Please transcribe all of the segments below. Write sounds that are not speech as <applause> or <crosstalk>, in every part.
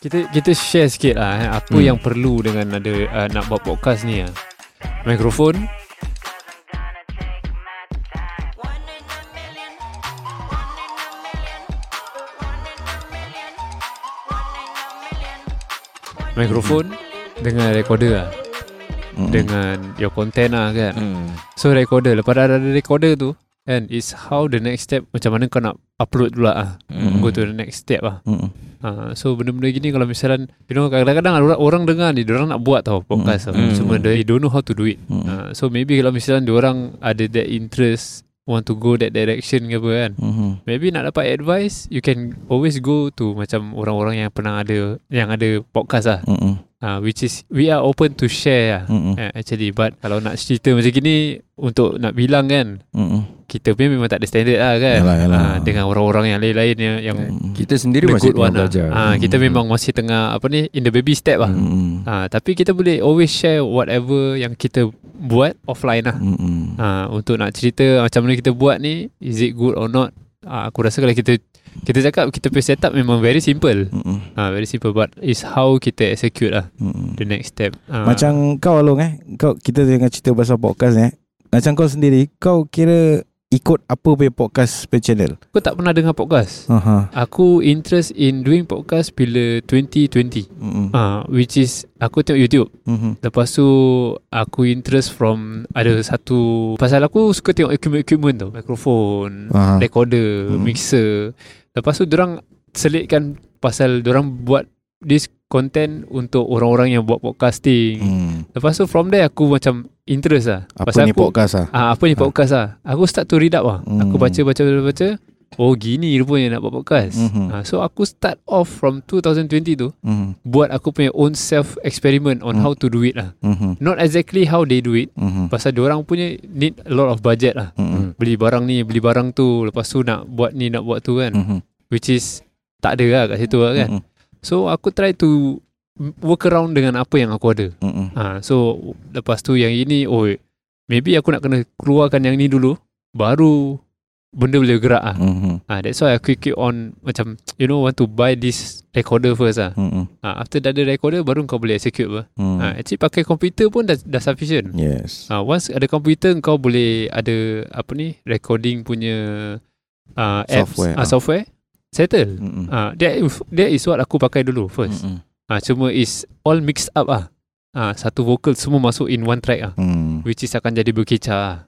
Kita kita share sikit lah eh, apa Hmm. yang perlu dengan ada uh, nak buat podcast ni ah. Mikrofon, mikrofon dengan recorder lah. Mm. Dengan your content lah kan. Hmm. So recorder Lepas dah ada recorder tu Kan Is how the next step Macam mana kau nak Upload pula lah Hmm. Go to the next step lah Mm. Ha, So benda-benda gini Kalau misalnya You know kadang-kadang orang, orang dengar ni Diorang nak buat tau Podcast tau Hmm. Cuma they don't know how to do it Mm. ha, So maybe kalau misalnya Diorang ada that interest Want to go that direction ke apa kan Mhm. Maybe nak dapat advice You can always go to Macam orang-orang yang pernah ada Yang ada podcast lah Mm. ha, Which is We are open to share lah Mm. Eh, actually But kalau nak cerita macam gini Untuk nak bilang kan Mm. Kita pun memang tak ada standard lah kan Yalah, yalah. Ah, Dengan orang-orang yang lain-lain yang, yang Mm. Kita sendiri masih tengah lah. belajar. Ah, Kita Hmm. memang masih tengah Apa ni In the baby step lah Mm. Ah, Tapi kita boleh always share Whatever yang kita buat Offline lah Mm. Ah, Untuk nak cerita Macam mana kita buat ni Is it good or not Ah, Aku rasa kalau kita Kita cakap Kita punya setup memang very simple Mm. Ah, Very simple But is how kita execute lah Mm. The next step Ah, Macam kau Along eh kau Kita tengah cerita pasal podcast eh Macam kau sendiri Kau kira Ikut apa punya podcast Per channel Aku tak pernah dengar podcast Aha. Aku interest in doing podcast Bila 2020 Mm. Ah, which is aku tengok YouTube. Mhm. Lepas tu aku interest from ada satu pasal aku suka tengok equipment-equipment tu, mikrofon, Aha. recorder, Hmm. mixer. Lepas tu orang selitkan pasal orang buat this content untuk orang-orang yang buat podcasting. Mm. Lepas tu from there aku macam interest lah. Apa pasal ni aku, podcast ah? Ah, apa ni Ah. podcast ah? Aku start to read up lah. Hmm. Aku baca baca baca baca. Oh gini rupanya nak buat podcast. Mhm. Ah, so aku start off from 2020 tu Mhm. buat aku punya own self experiment on Hmm. how to do it lah. Mhm. Not exactly how they do it. Mhm. Pasal orang punya need a lot of budget lah. Mhm. Beli barang ni, beli barang tu, lepas tu nak buat ni, nak buat tu kan. Mhm. Which is tak ada lah kat situ lah kan. Mhm. So aku try to work around dengan apa yang aku ada. Mhm. Ha, so lepas tu yang ini, oh maybe aku nak kena keluarkan yang ni dulu, baru benda boleh gerak ah. Mhm. Ha, that's why aku keep on macam you know want to buy this recorder first ah. Ha, after dah ada recorder baru kau boleh execute apa. Mhm. Ha, actually pakai komputer pun dah, dah sufficient. Yes. Ha, once ada komputer kau boleh ada apa ni recording punya uh, apps Software, ah. software settle. Mhm. Ah, that is- that is what aku pakai dulu first. Mhm. Ah, cuma is all mixed up ah. Ah, satu vocal semua masuk in one track ah, Mhm. which is akan jadi berkicau ah.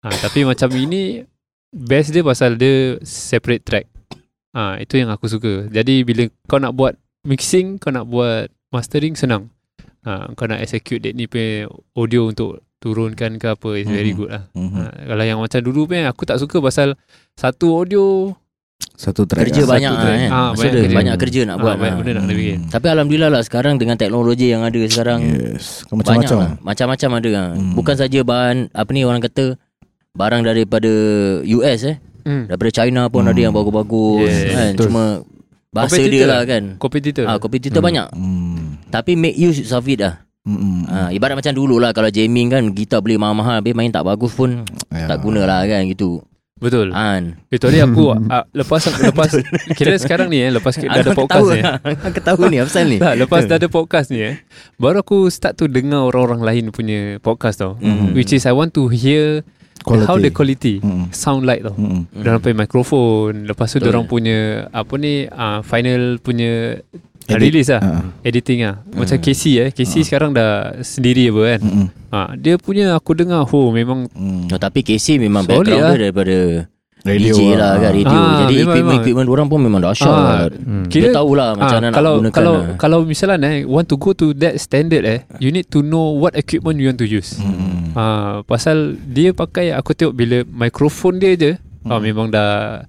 Ah, tapi macam ini best dia pasal dia separate track. Ah, itu yang aku suka. Jadi bila kau nak buat mixing, kau nak buat mastering senang. Ah, kau nak execute that ni punya audio untuk turunkan ke apa is very Mhm. good lah. Mhm. Ah, kalau yang macam dulu pun aku tak suka pasal satu audio Satu track. Kerja ah. banyak Satu lah track. kan. Ah, Maksud banyak kerja. banyak kerja nak Ah, buat. banyak lah. benda nak kena bikin. Tapi alhamdulillah lah sekarang dengan teknologi yang ada sekarang Yes. Banyak macam-macam. lah. Macam-macam ada lah. Hmm. Bukan saja bahan apa ni orang kata barang daripada US eh. Hmm. Daripada China pun Hmm. ada yang bagus-bagus Yes, kan. betul. Cuma bahasa dia Competitor lah kan. Kompetitor. Ah, kompetitor Hmm. banyak. Hmm. Tapi make use of it lah. Hmm. Ah, ibarat macam dulu lah kalau jamming kan gitar beli mahal-mahal habis main tak bagus pun Ya. tak guna lah kan gitu. Betul. Kan. Eh, tadi aku <laughs> ah, lepas lepas kira sekarang ni eh lepas dah ada podcast ni. eh. Aku tahu ni apa pasal ni. Tak, lepas dah ada podcast ni eh. Baru aku start to dengar orang-orang lain punya podcast tau. Mhm. Which is I want to hear Quality. how the quality Hmm. sound like tau. Hmm. Hmm. Diorang punya mikrofon Lepas tu Betul. diorang punya Apa ni uh, Final punya Edit. Release lah Ah. Editing lah Macam Hmm. Casey eh Casey Ah. sekarang dah Sendiri apa kan Hmm. ha, Dia punya aku dengar Oh memang Hmm. Oh, tapi Casey memang Solid background lah. dia daripada Radio DJ lah kan radio. Ah, Jadi memang, equipment memang. equipment orang pun memang dahsyat. Ah, lah. hmm. Dia tahulah macam Ah, mana kalau, nak gunakan. Kalau lah. kalau misalnya eh, Want to go to that standard eh You need to know What equipment you want to use Hmm. ha, Pasal Dia pakai Aku tengok bila Mikrofon dia je ah, Hmm. Memang dah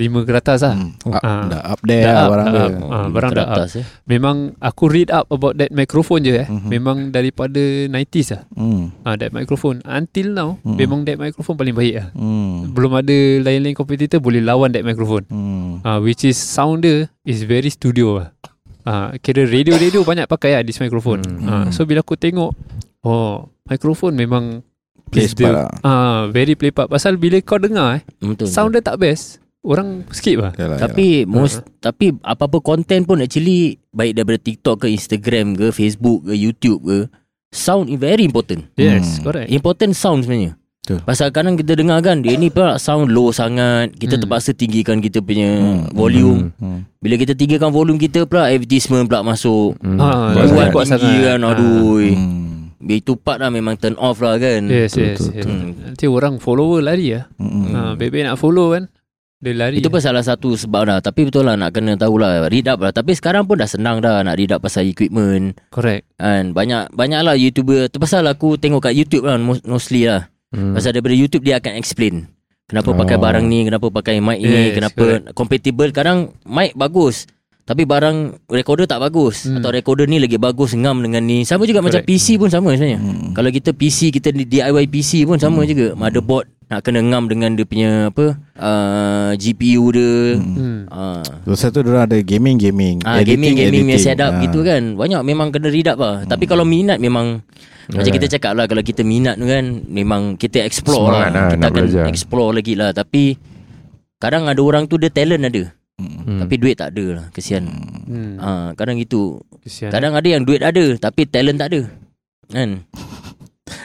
Lima ke atas lah Hmm. Up, Ah. dah up there Dah lah up, barang dah dia. up. Ah, barang dah up. eh. Memang aku read up about that microphone je eh. Mhm. Memang daripada 90s lah. Hmm. Ah that microphone until now Mhm. memang that microphone paling baik lah. Hmm. Belum ada lain-lain competitor boleh lawan that microphone. Hmm. Ah which is sound dia is very studio lah. Ah kira radio-radio banyak pakai lah this microphone. Hmm. Ah so bila aku tengok oh microphone memang Play part lah. ah very play part pasal bila kau dengar eh Betul. sound dia tak best orang skip lah. Yalah, Tapi most tapi apa-apa content pun actually baik daripada TikTok ke Instagram ke Facebook ke YouTube ke sound is very important. Yes, Hmm. correct. Important sound sebenarnya. Betul. Pasal kadang kita dengar kan dia ni pula sound low sangat, kita Hmm. terpaksa tinggikan kita punya volume. Hmm. Bila kita tinggikan volume kita pula advertisement pula masuk. Hmm. Ah, Buat Kuat tinggi sangat. kan aduh. Hmm. Bila itu part lah memang turn off lah kan. Yes, Betul, yes, betul, yes. betul. Nanti orang follower lari lah. Hmm. Ha, baby nak follow kan. Dia lari. Itu pun salah satu sebab dah Tapi betul lah nak kena tahulah Read up lah Tapi sekarang pun dah senang dah Nak read up pasal equipment Correct. Kan Banyak Banyak lah YouTuber Tu pasal aku tengok kat YouTube lah most- Mostly lah Hmm. Pasal daripada YouTube Dia akan explain Kenapa pakai Oh. barang ni Kenapa pakai mic Yes, ni Kenapa correct. Compatible Kadang mic bagus Tapi barang Recorder tak bagus Hmm. Atau recorder ni lagi bagus Ngam dengan ni Sama juga macam Correct. PC pun sama sebenarnya Hmm. Kalau kita PC Kita di- DIY PC pun sama Hmm. juga Motherboard Nak kena ngam dengan dia punya Apa uh, GPU dia Hmm. uh, So satu dia ada gaming gaming. Ah, gaming gaming punya editing. setup Ah. gitu kan. Banyak memang kena read up lah. Tapi kalau minat memang macam Yeah. kita cakap lah kalau kita minat tu kan memang kita explore Semangat lah. lah Kita nak akan belajar. explore lagi lah tapi kadang ada orang tu dia talent ada Hmm. tapi duit tak ada lah kesian. Hmm. Ah kadang gitu. Kesian. Kadang ada yang duit ada tapi talent tak ada. Kan?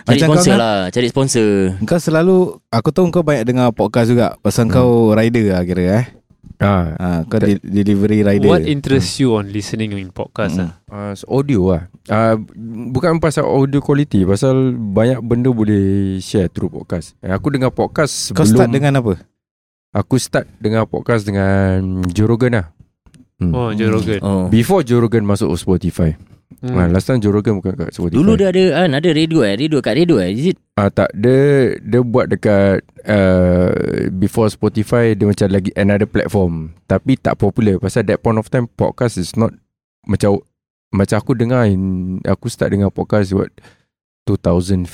Cari Macam kau sponsor kan? lah, cari sponsor. Kau selalu Aku tahu kau banyak dengar podcast juga Pasal kau rider lah kira eh Ah, ha, Kau di, delivery rider What interests you on listening in podcast Hmm. ah? uh, audio lah uh, Bukan pasal audio quality Pasal banyak benda boleh share through podcast Eh, Aku dengar podcast Kau sebelum start dengan apa? Aku start dengar podcast dengan Joe Rogan lah hmm. Oh, Joe Rogan. Oh. Before Joe Rogan masuk Spotify Hmm. hmm. Last time Joe Rogan bukan kat Spotify Dulu dia ada kan ada radio eh, radio kat radio eh. Is it? Ah tak dia dia buat dekat uh, before Spotify dia macam lagi another platform tapi tak popular pasal that point of time podcast is not macam macam aku dengar in, aku start dengar podcast what 2015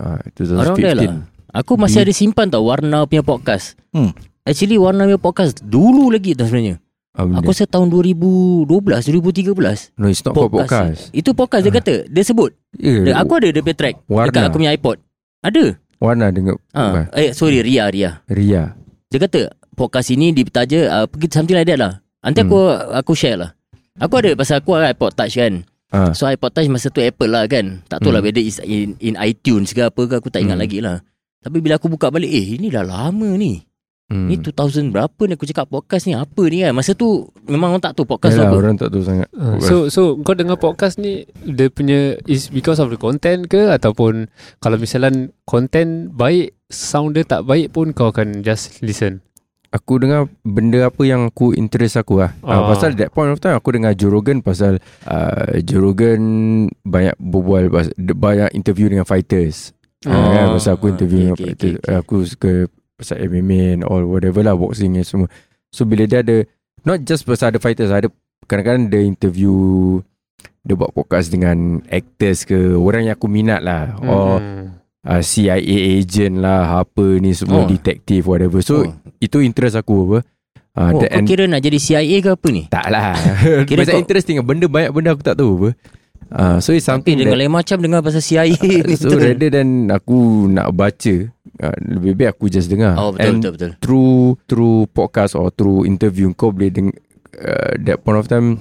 ah Around there 2015 lah. Aku masih ada simpan tau Warna punya podcast Hmm. Actually Warna punya podcast Dulu lagi tau sebenarnya Ah, benda. Aku rasa tahun 2012 2013 no it's not called podcast. Itu podcast dia Ah. kata Dia sebut. Yeah, dia, Aku ada dia punya track Warna. Dekat aku punya iPod. Ada. Warna dengar ha. Eh sorry Ria Ria. Ria. Dia kata Podcast ini ditaja uh, Something like that lah. Nanti aku Aku share lah. Aku ada pasal aku ada iPod Touch kan. Ah. So iPod Touch masa tu Apple lah kan. Tak tahu lah Hmm. whether is in, in iTunes ke apa ke Aku tak ingat Hmm. lagi lah. Tapi bila aku buka balik Eh ini dah lama ni hmm. Ni 2000 berapa ni aku cakap podcast ni apa ni kan Masa tu Memang orang tak tahu podcast tu Yalah, apa orang tak tahu sangat Ah, so so kau dengar podcast ni dia punya is because of the content ke ataupun kalau misalan content baik sound dia tak baik pun kau akan just listen. Aku dengar benda apa yang aku interest aku lah. Oh. Uh, Ah. pasal that point of time aku dengar Joe Rogan pasal uh, Joe Rogan banyak berbual pasal, banyak interview dengan fighters. Oh. Oh. kan, pasal aku interview Okay, okay, okay, okay. Aku suka pasal MMA and all whatever lah boxing and semua. So bila dia ada not just pasal ada fighters ada kadang-kadang dia interview dia buat podcast dengan actors ke orang yang aku minat lah hmm. or uh, CIA agent lah apa ni semua Oh. detektif whatever. So oh. itu interest aku apa uh, oh, kau kira nak jadi CIA ke apa ni? tak lah Kira <laughs> Kira Pasal kau- interesting Benda banyak benda aku tak tahu apa uh, So it's Tapi something dengan that lain macam dengar pasal CIA <laughs> ni So rather than Aku nak baca uh, Lebih baik aku just dengar. Oh betul And betul betul. through Through podcast Or through interview Kau boleh dengar uh, That point of time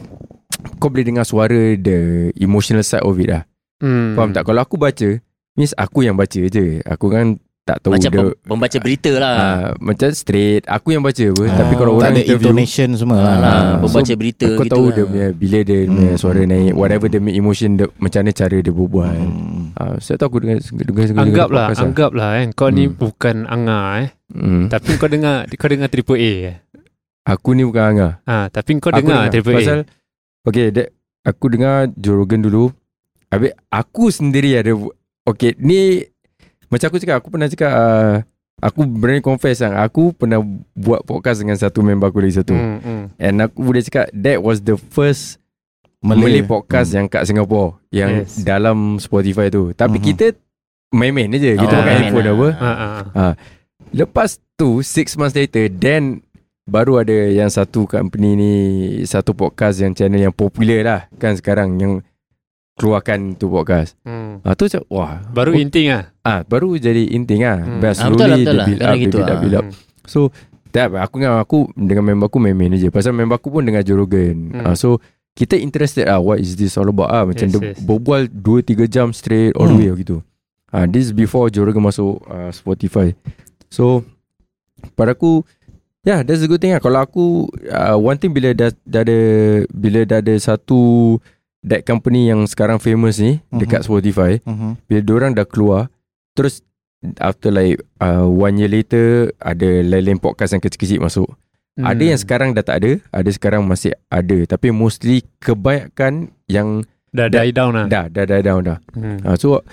Kau boleh dengar suara The emotional side of it lah. Hmm. Faham tak? Kalau aku baca Means aku yang baca je. Aku kan Tak tahu Macam dia pembaca berita lah uh, Macam straight Aku yang baca apa Ah, Tapi kalau tak orang ada interview intonation semua Ah, lah. lah, Ah, Pembaca so, berita Kau gitu tahu lah. dia punya Bila dia punya Hmm. suara naik Whatever dia punya emotion dia, Macam mana cara dia berbual Hmm. uh, Saya tahu aku dengar, dengar, dengar Anggaplah lah. anggaplah kan kau ni Hmm. bukan Anga eh. hmm. Tapi kau dengar kau dengar triple A eh. Aku ni bukan Angah Ah, tapi kau dengar triple Pasal A. Okay that, Aku dengar Joe Rogan dulu Habis aku sendiri ada Okay ni Macam aku cakap Aku pernah cakap uh, Aku berani confess lah Aku pernah buat podcast Dengan satu member aku lagi satu Hmm, hmm. And aku boleh cakap That was the first Malay. Malay podcast yang kat Singapore Yang Yes. dalam Spotify tu Tapi Mhm. kita Main-main je Kita Oh, pakai main handphone lah. apa Ah, ah, ah. Lepas tu Six months later Then Baru ada yang satu company ni Satu podcast yang channel yang popular lah Kan sekarang Yang Keluarkan tu podcast Hmm. ah, Tu macam Wah Baru inting ah. ah, Baru jadi inting lah Hmm. hmm. Ah, betul lah, betul dia lah. build up build up, lah. build up Hmm. So Tak aku dengan aku Dengan member aku main-main je Pasal member aku pun dengar Joe Rogan Hmm. uh, So Kita interested lah What is this all about ah Macam Yes, yes, dia yes. berbual 2-3 jam straight All the Hmm. way gitu Ah, This is before Joe Rogan masuk uh, Spotify So Pada aku Yeah that's a good thing lah Kalau aku uh, One thing bila dah, dah ada Bila dah ada satu That company yang sekarang famous ni Mhm. Dekat Spotify Mhm. bila orang dah keluar terus after like uh, one year later ada lain-lain podcast yang kecil-kecil masuk hmm. ada yang sekarang dah tak ada ada sekarang masih ada tapi mostly kebanyakan yang dah die down lah. dah dah dah down dah Hmm. uh, so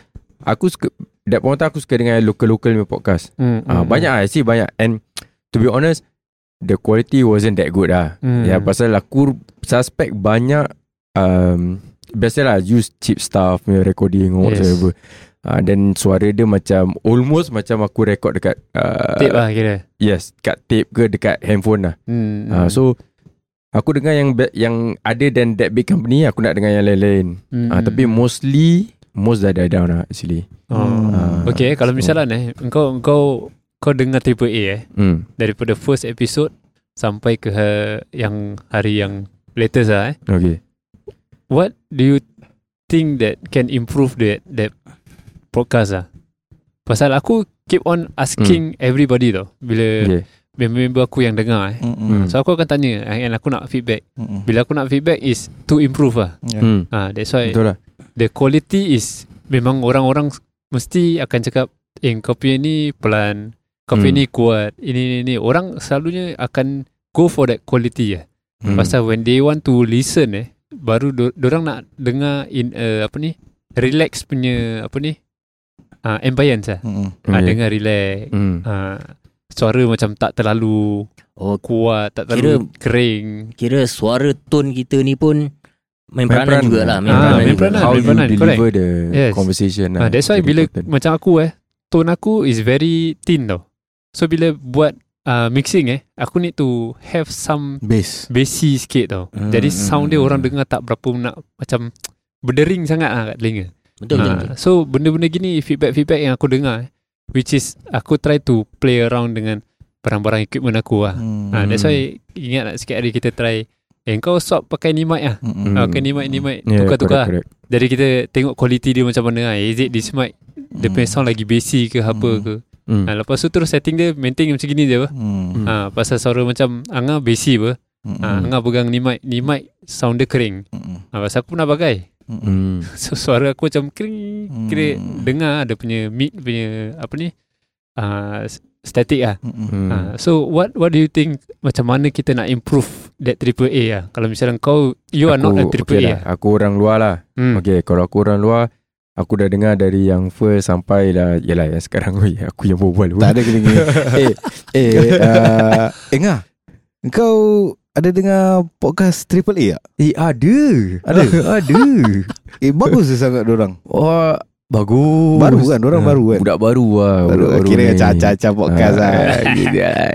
aku suka that point aku suka dengan local-local punya podcast Hmm. uh, banyak lah I see banyak and to be honest the quality wasn't that good lah Hmm. Ya pasal aku suspect banyak um, Biasalah use cheap stuff punya recording or Yes. whatever uh, Dan suara dia macam Almost macam aku record dekat uh, Tape lah kira. Yes Dekat tape ke dekat handphone lah Hmm. uh, So Aku dengar yang yang ada than that big company Aku nak dengar yang lain-lain hmm. uh, Tapi mostly Most dah die down lah actually Oh. Ah, Okay, kalau so- misalnya eh, engkau engkau kau dengar triple A eh hmm. daripada first episode sampai ke ha- yang hari yang latest lah eh. Okay What do you think that can improve that that podcast lah? Pasal aku keep on asking everybody tau bila Okay member aku yang dengar eh. Mm-mm. So aku akan tanya and aku nak feedback. Mm-mm. Bila aku nak feedback is to improve lah. Yeah. hmm. Ah, that's why Betul lah the quality is memang orang-orang mesti akan cakap eh kau punya ni pelan kau punya Hmm. ni kuat ini ni ni orang selalunya akan go for that quality ya Hmm. pasal when they want to listen eh baru do, orang nak dengar in uh, apa ni relax punya apa ni uh, ambience lah uh, Okay. dengar relax hmm. uh, suara macam tak terlalu Oh kuat tak terlalu kering Kira suara tone kita ni pun Main Main peranan peranan. jugalah Main Ah, peranan main juga. peranan. How you peranan, deliver the Yes. conversation lah Ah, that's why bila important. macam aku eh tone aku is very thin tau. So bila buat uh, mixing eh aku need to have some Bass. bassy sikit tau. Hmm, Jadi hmm, sound dia hmm. orang dengar tak berapa nak macam berdering sangat lah kat telinga. Betul betul, Ah, betul. so benda-benda gini feedback-feedback yang aku dengar eh, which is aku try to play around dengan barang-barang equipment aku lah. Mm. Ah, that's why ingat tak sikit hari kita try eh kau swap pakai ni mic lah. Ah, pakai ni mic ni mic Yeah, tukar-tukar. correct, correct. Jadi kita tengok quality dia macam mana lah. Is it this mic dia punya sound lagi bassy ke apa Hmm. ke. Hmm. Ha, lepas tu terus setting dia maintain macam gini je apa. Mm. Hmm. Ha, pasal suara macam Anga bassy apa. Mm-mm. Ha, Anga pegang ni mic, ni mic sound dia kering. Mm-mm. Ha, pasal aku pernah pakai. Hmm. <laughs> So suara aku macam kering. Hmm. Kira dengar ada punya mic punya apa ni? Uh, static lah. Hmm. Ha, so what what do you think macam mana kita nak improve that triple A lah? Kalau misalnya kau you are not a triple okay A. lah. Aku orang luar lah Hmm. Okay kalau aku orang luar Aku dah dengar dari yang first sampai lah Yelah yang sekarang <laughs> oi, Aku yang berbual Tak ada gini-gini. <laughs> eh, eh, uh, eh Ngah, kau ada dengar podcast Triple A tak? Eh ada Ada? <laughs> Ada Eh, bagus sangat dorang. Wah Bagus Baru kan? Dorang Ah, baru kan? Budak baru lah Baru, budak kira ni. caca-caca podcast lah. Ah, gitu lah.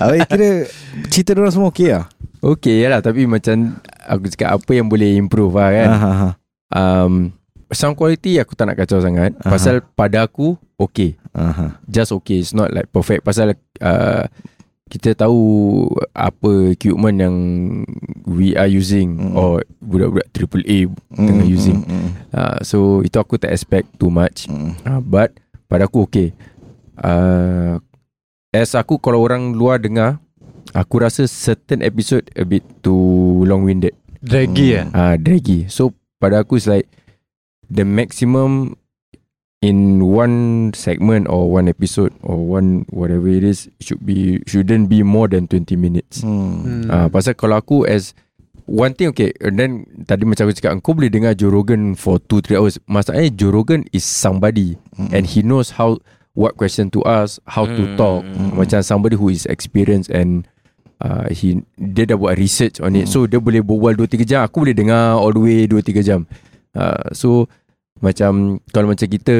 Habis kira cerita dorang semua okey lah? Okay lah Tapi macam Aku cakap apa yang boleh improve lah kan Ha, ha, ha. um, Sound quality aku tak nak kacau sangat Aha. Pasal pada aku Okay ha. just okay it's not like perfect pasal uh, kita tahu apa equipment yang we are using Mm. or budak-budak triple A tengah Mm, using mm, mm, uh, so itu aku tak expect too much mm. uh, but pada aku okay uh, as aku kalau orang luar dengar aku rasa certain episode a bit too long winded Draggy lah. Hmm. uh, draggy so pada aku is like the maximum in one segment or one episode or one whatever it is should be shouldn't be more than 20 minutes. Hmm. Hmm. Ah, pasal kalau aku as one thing okay and then tadi macam aku cakap kau boleh dengar Joe Rogan for 2 3 hours. Masalahnya Joe Rogan is somebody Mm. and he knows how what question to ask, how to Hmm. talk. Mm. Macam somebody who is experienced and uh, he dia dah buat research on it. Mm. So dia boleh berbual 2 3 jam. Aku boleh dengar all the way 2 3 jam. Uh, so macam kalau macam kita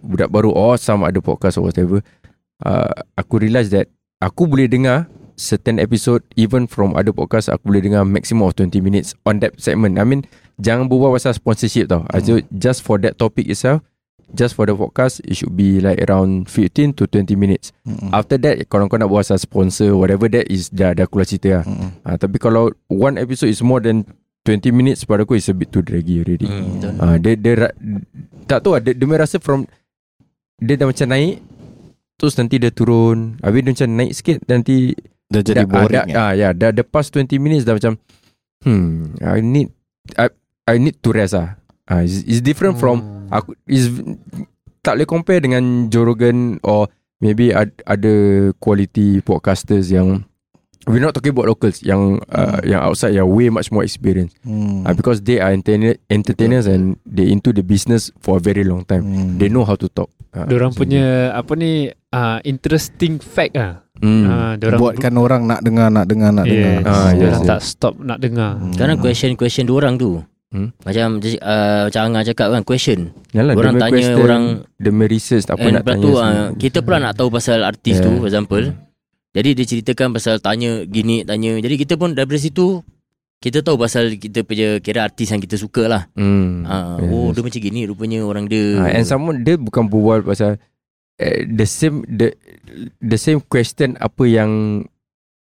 budak baru or some ada podcast or whatever uh, aku realise that aku boleh dengar certain episode even from other podcast aku boleh dengar maximum of 20 minutes on that segment I mean jangan berbual pasal sponsorship tau Hmm. mm. just for that topic itself just for the podcast it should be like around 15 to 20 minutes. Mm-mm. After that kalau kau nak buat sponsor whatever that is dah dah keluar cerita lah. Mm-mm. Ah, tapi kalau one episode is more than 20 minutes pada aku is a bit too draggy already. Hmm. Ah, dia dia ra- tak tahu lah, dia, dia rasa from dia dah macam naik terus nanti dia turun. Habis dia macam naik sikit nanti Dah jadi dah, boring ah, dah, ya? ah, ya, dah the past 20 minutes dah macam hmm, I need I, I need to rest ah. Ah, it's, it's different from Hmm. aku is tak boleh compare dengan Joe Rogan or maybe ad, ada quality podcasters yang we're not talking about locals yang uh, yang outside yang way much more experience Hmm. uh, because they are entertainer, entertainers and they into the business for a very long time Hmm. they know how to talk uh, Diorang so- punya apa ni uh, interesting fact ah. hmm. Uh, Buatkan orang nak dengar Nak dengar Nak yes. dengar Ah, yes, yes. tak stop nak dengar. Hmm. Sekarang question-question orang tu Hmm. Macam uh, Macam Angah cakap kan Question Yalah, Orang tanya question, orang punya research apa nak tanya tu uh, Kita pula nak tahu pasal artis Yeah. tu For example Jadi dia ceritakan pasal Tanya gini tanya Jadi kita pun daripada situ Kita tahu pasal Kita punya Kira artis yang kita suka lah hmm. uh, yes, Oh yes. dia macam gini Rupanya orang dia Ah, and someone dia bukan berbual pasal uh, the same the the same question apa yang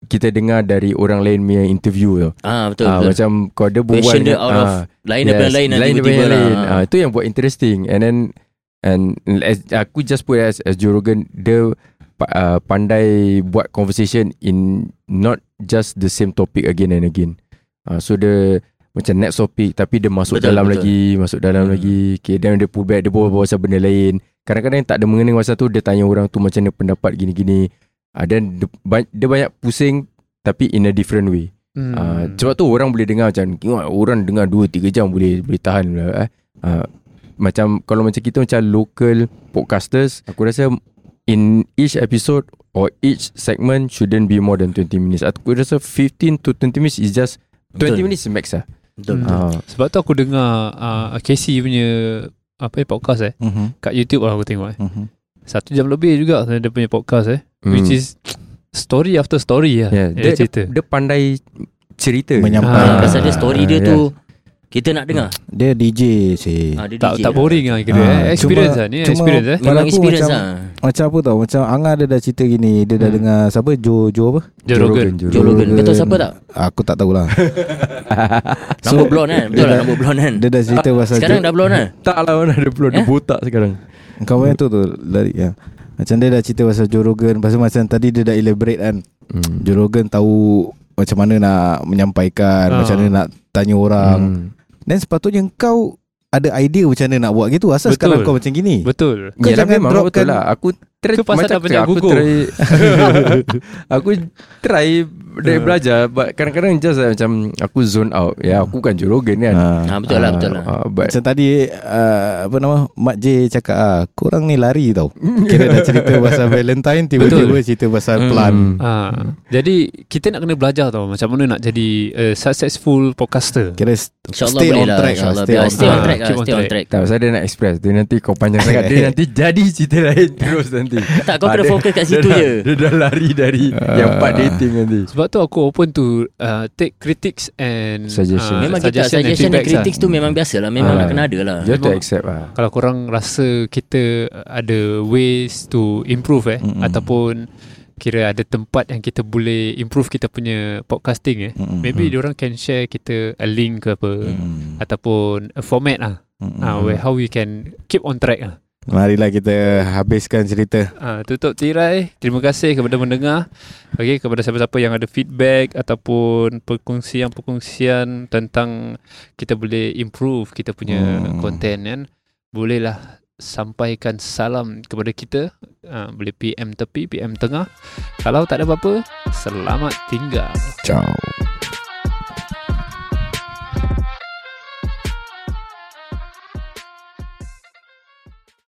kita dengar dari orang lain punya interview tu. Ah betul, Ah, betul. macam kau dia berbual Question dia out of ah, Lain daripada lain lain daripada lah lain. Ah, itu yang buat interesting and then and as, aku just put as, as Joe Rogan dia uh, pandai buat conversation in not just the same topic again and again. Uh, so dia macam next topic tapi dia masuk Betul, dalam betul. lagi, masuk dalam Hmm. lagi. Okay, then dia pull back, dia bawa pasal benda lain. Kadang-kadang tak ada mengenai pasal tu dia tanya orang tu macam mana pendapat gini-gini. Uh, then dia, dia banyak pusing tapi in a different way. Hmm. Uh, sebab tu orang boleh dengar macam orang dengar 2 3 jam boleh boleh tahan lah, eh. Uh, macam kalau macam kita macam local podcasters, aku rasa in each episode or each segment shouldn't be more than 20 minutes. Aku rasa 15 to 20 minutes is just 20 Betul. minutes max lah. Betul, Hmm. Uh, Sebab tu aku dengar uh, Casey punya apa ni podcast eh Mhm. kat YouTube lah aku tengok eh. Mhm. Satu jam lebih juga dia punya podcast eh. Hmm. Which is story after story lah. Yeah, Dia, dia- cerita. dia pandai cerita. Menyampaikan. Ah, pasal dia story dia Ah, tu Kita nak dengar Dia DJ sih ah, dia tak DJ tak lah. boring lah kira Ah, eh. Experience cuma- lah ni cuma- experience eh. Memang experience macam- lah Macam apa tau Macam Angah dia dah cerita gini Dia dah Hmm. dengar Siapa Joe Joe apa Joe Rogan. Joe Joe Rogan Kau tahu Rogan. siapa tak? Aku tak tahulah <laughs> Rambut blonde kan Betul lah rambut blonde kan Dia dah cerita pasal Sekarang Joe, dah blonde kan Tak lah mana dia belum dia Eh? botak sekarang. Kau punya tu tu lari ya. Macam dia dah cerita pasal Joe Rogan tu macam tadi dia dah elaborate kan Hmm. Joe Rogan tahu Macam mana nak menyampaikan Ah. Macam mana nak tanya orang Hmm. Dan sepatutnya kau Ada idea macam mana nak buat gitu Asal Betul. sekarang kau macam gini Betul. Kau Yelah jangan memang dropkan- betul lah Aku try, Ke pasal dah banyak aku gugur? try <laughs> <laughs> Aku try Dari Hmm. belajar But kadang-kadang just like, macam Aku zone out Ya aku kan Joe Rogan kan Ah. ah, Betul lah Ah, betul lah ah, But Macam tadi uh, Apa nama Mak J cakap ah, Korang ni lari tau <laughs> Kira dah cerita pasal Valentine Tiba-tiba cerita pasal Hmm. plan Ah, jadi kita nak kena belajar tau macam mana nak jadi a successful podcaster. Kira st- InsyaAllah stay on lah track lah, stay on track. lah Stay on track. Tak pasal dia nak express Dia nanti kau panjang sangat Dia nanti jadi cerita lain Terus nanti <laughs> Tak kau kena Ah, dia- fokus kat situ dia je dah, Dia dah lari dari Ah. Yang part dating nanti Sebab tu aku open to uh, take critics and Suggestion. ah, Memang kita suggestion and Suggestion dan feedbacks lah. critics tu Memang biasa lah Memang Ah. nak kena ada lah You have accept lah Kalau korang rasa kita ada ways to improve eh Mm-mm. ataupun kira ada tempat yang kita boleh improve kita punya podcasting eh. Mm-mm. Maybe diorang can share kita a link ke apa Mm-mm. ataupun a format ah Mm-mm. ah where how we can keep on track ah. Marilah kita habiskan cerita Ah, tutup tirai. Terima kasih kepada mendengar. Okey, kepada siapa-siapa yang ada feedback ataupun perkongsian-perkongsian tentang kita boleh improve kita punya Hmm. content kan. Bolehlah sampaikan salam kepada kita. Ah, boleh PM tepi, PM tengah. Kalau tak ada apa-apa, selamat tinggal. Ciao